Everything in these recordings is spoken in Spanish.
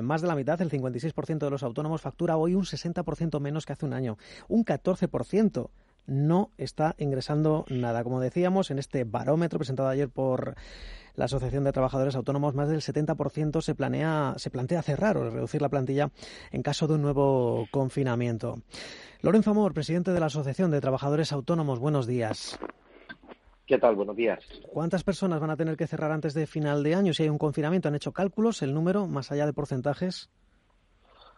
Más de la mitad, el 56% de los autónomos factura hoy un 60% menos que hace un año. Un 14% no está ingresando nada. Como decíamos, en este barómetro presentado ayer por la Asociación de Trabajadores Autónomos, más del 70% se planea, se plantea cerrar o reducir la plantilla en caso de un nuevo confinamiento. Lorenzo Amor, presidente de la Asociación de Trabajadores Autónomos, buenos días. ¿Qué tal? Buenos días. ¿Cuántas personas van a tener que cerrar antes de final de año? Si hay un confinamiento, ¿han hecho cálculos? ¿El número, más allá de porcentajes?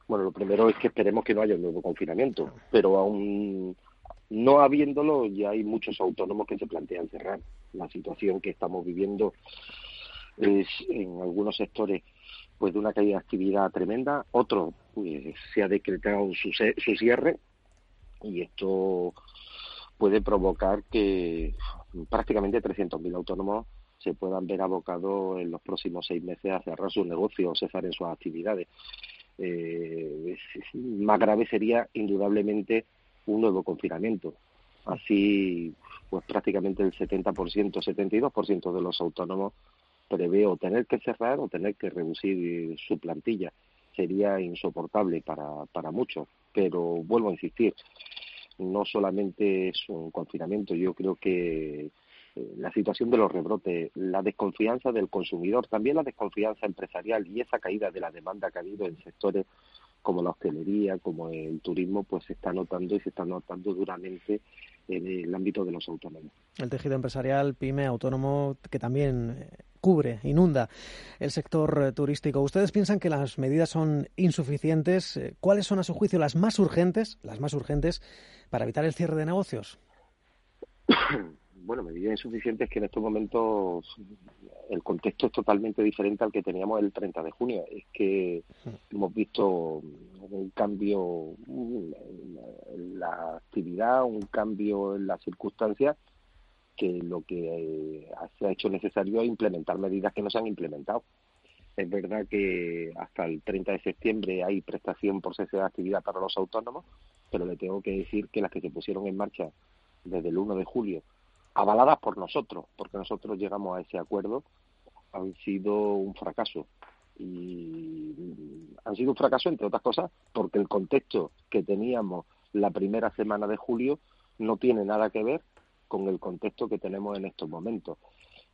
Bueno, lo primero es que esperemos que no haya un nuevo confinamiento, pero aún no habiéndolo, ya hay muchos autónomos que se plantean cerrar. La situación que estamos viviendo es en algunos sectores pues de una caída de actividad tremenda, otro pues, se ha decretado su, su cierre y esto puede provocar que prácticamente 300.000 autónomos se puedan ver abocados en los próximos seis meses a cerrar sus negocios o cesar en sus actividades. Eh, más grave sería indudablemente un nuevo confinamiento. Así, pues prácticamente el 70%, 72% de los autónomos prevé o tener que cerrar o tener que reducir su plantilla. Sería insoportable para, para muchos, pero vuelvo a insistir, no solamente es un confinamiento, yo creo que eh, la situación de los rebrotes, la desconfianza del consumidor, también la desconfianza empresarial y esa caída de la demanda que ha habido en sectores como la hostelería, como el turismo, pues se está notando y se está notando duramente en el ámbito de los autónomos. El tejido empresarial, pyme, autónomo, que también eh, cubre, inunda el sector eh, turístico. ¿Ustedes piensan que las medidas son insuficientes? ¿Cuáles son, a su juicio, las más urgentes, las más urgentes para evitar el cierre de negocios? bueno, medidas insuficientes que en estos momentos el contexto es totalmente diferente al que teníamos el 30 de junio. Es que hemos visto un cambio en la actividad, un cambio en las circunstancias que lo que eh, se ha hecho necesario es implementar medidas que no se han implementado. Es verdad que hasta el 30 de septiembre hay prestación por cese de actividad para los autónomos, pero le tengo que decir que las que se pusieron en marcha desde el 1 de julio avaladas por nosotros, porque nosotros llegamos a ese acuerdo, han sido un fracaso. Y han sido un fracaso, entre otras cosas, porque el contexto que teníamos la primera semana de julio no tiene nada que ver con el contexto que tenemos en estos momentos.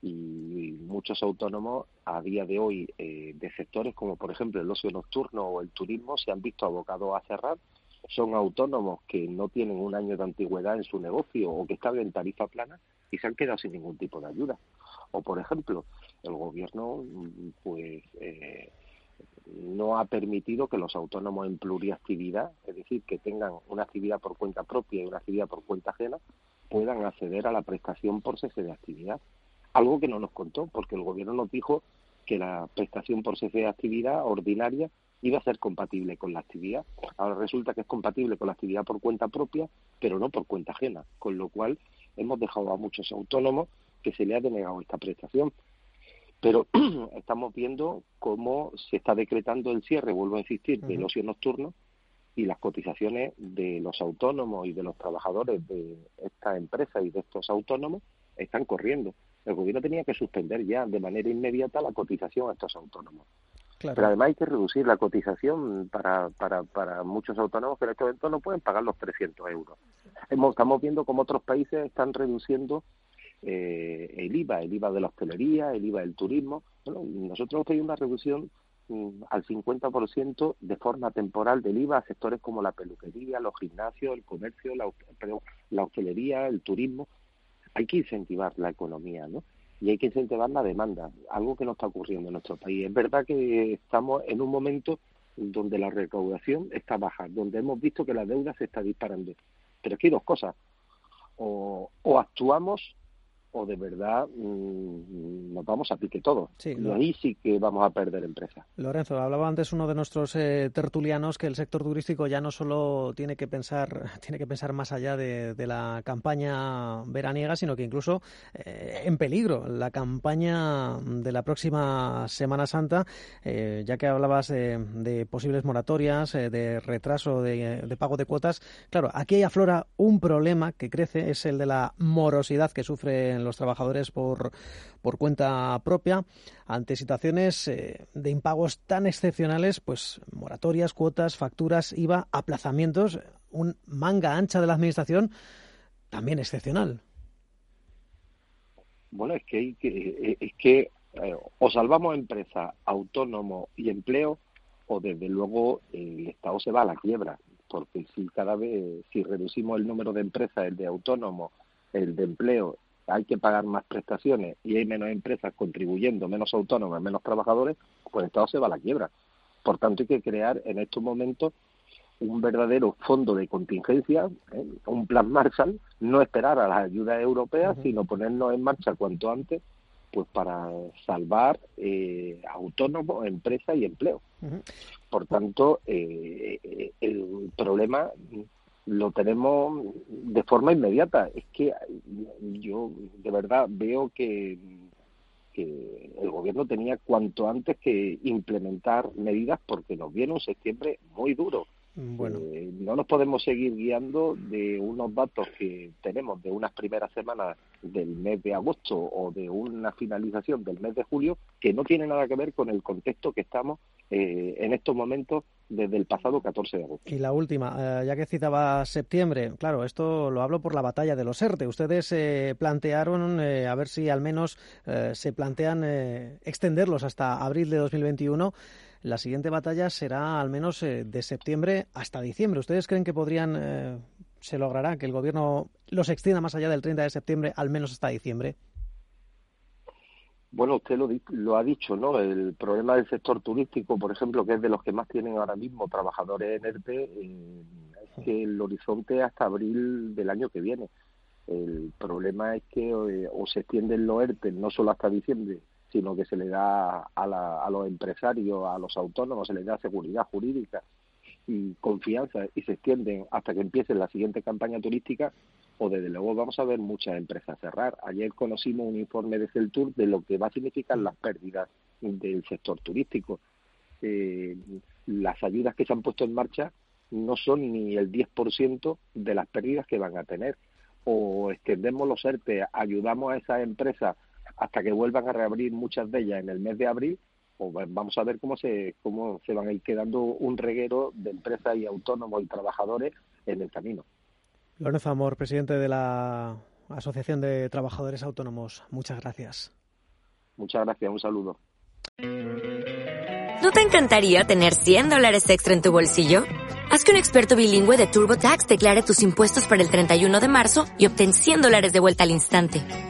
Y muchos autónomos a día de hoy eh, de sectores como por ejemplo el ocio nocturno o el turismo se han visto abocados a cerrar son autónomos que no tienen un año de antigüedad en su negocio o que están en tarifa plana y se han quedado sin ningún tipo de ayuda. O, por ejemplo, el gobierno pues eh, no ha permitido que los autónomos en pluriactividad, es decir, que tengan una actividad por cuenta propia y una actividad por cuenta ajena, puedan acceder a la prestación por cese de actividad. Algo que no nos contó, porque el gobierno nos dijo que la prestación por cese de actividad ordinaria iba a ser compatible con la actividad. Ahora resulta que es compatible con la actividad por cuenta propia, pero no por cuenta ajena, con lo cual hemos dejado a muchos autónomos que se le ha denegado esta prestación. Pero estamos viendo cómo se está decretando el cierre, vuelvo a insistir, del ocio nocturno y las cotizaciones de los autónomos y de los trabajadores de esta empresa y de estos autónomos están corriendo. El gobierno tenía que suspender ya de manera inmediata la cotización a estos autónomos. Pero además hay que reducir la cotización para, para, para muchos autónomos que en este momento no pueden pagar los 300 euros. Estamos viendo cómo otros países están reduciendo eh, el IVA, el IVA de la hostelería, el IVA del turismo. Bueno, nosotros hemos una reducción al 50% de forma temporal del IVA a sectores como la peluquería, los gimnasios, el comercio, la, la hostelería, el turismo. Hay que incentivar la economía, ¿no? y hay que incentivar la demanda, algo que no está ocurriendo en nuestro país. Es verdad que estamos en un momento donde la recaudación está baja, donde hemos visto que la deuda se está disparando. Pero aquí hay dos cosas. O, actuamos o de verdad mm, nos vamos a pique todo. y ahí sí que vamos a perder empresas. Lorenzo, hablaba antes uno de nuestros eh, tertulianos que el sector turístico ya no solo tiene que pensar, tiene que pensar más allá de, la campaña veraniega, sino que incluso eh, en peligro la campaña de la próxima Semana Santa, eh, ya que hablabas de, posibles moratorias, de retraso de, de pago de cuotas. Claro, aquí aflora un problema que crece, es el de la morosidad que sufre los trabajadores por, por cuenta propia ante situaciones eh, de impagos tan excepcionales, pues moratorias, cuotas, facturas, IVA, aplazamientos, un manga ancha de la administración también excepcional. Bueno, es que, eh, es que eh, o salvamos empresa, autónomo y empleo, o desde luego el Estado se va a la quiebra, porque si cada vez, si reducimos el número de empresas, el de autónomo, el de empleo hay que pagar más prestaciones y hay menos empresas contribuyendo, menos autónomos, menos trabajadores, pues el Estado se va a la quiebra. Por tanto, hay que crear en estos momentos un verdadero fondo de contingencia, ¿eh? un plan Marshall, no esperar a las ayudas europeas, sino ponernos en marcha cuanto antes pues para salvar eh, autónomos, empresas y empleo. Por tanto, eh, eh, el problema lo tenemos de forma inmediata. Es que yo de verdad veo que, que el gobierno tenía cuanto antes que implementar medidas porque nos viene un septiembre muy duro. Bueno. Eh, no nos podemos seguir guiando de unos datos que tenemos de unas primeras semanas del mes de agosto o de una finalización del mes de julio que no tiene nada que ver con el contexto que estamos eh, en estos momentos desde el pasado 14 de agosto. Y la última, eh, ya que citaba septiembre, claro, esto lo hablo por la batalla de los ERTE. Ustedes plantearon a ver si al menos se plantean extenderlos hasta abril de 2021 la siguiente batalla será al menos eh, de septiembre hasta diciembre. ¿Ustedes creen que podrían, eh, se logrará que el gobierno los extienda más allá del 30 de septiembre, al menos hasta diciembre? Bueno, usted lo, lo, ha dicho, ¿no? El problema del sector turístico, por ejemplo, que es de los que más tienen ahora mismo trabajadores en ERTE, eh, es que el horizonte hasta abril del año que viene. El problema es que o se extienden los ERTE no solo hasta diciembre, sino que se le da a, los empresarios, a los autónomos, se les da seguridad jurídica y confianza y se extienden hasta que empiece la siguiente campaña turística, o desde luego vamos a ver muchas empresas cerrar. Ayer conocimos un informe de Celtur de lo que va a significar las pérdidas del sector turístico. Eh, las ayudas que se han puesto en marcha no son ni el 10% de las pérdidas que van a tener. O extendemos los ERTE, ayudamos a esas empresas hasta que vuelvan a reabrir muchas de ellas en el mes de abril, pues vamos a ver cómo se, cómo se van a ir quedando un reguero de empresas y autónomos y trabajadores en el camino. Lorenzo Amor, presidente de la Asociación de Trabajadores Autónomos, muchas gracias. Muchas gracias, un saludo. ¿No te encantaría tener 100 dólares extra en tu bolsillo? Haz que un experto bilingüe de TurboTax declare tus impuestos para el 31 de marzo y obtén 100 dólares de vuelta al instante.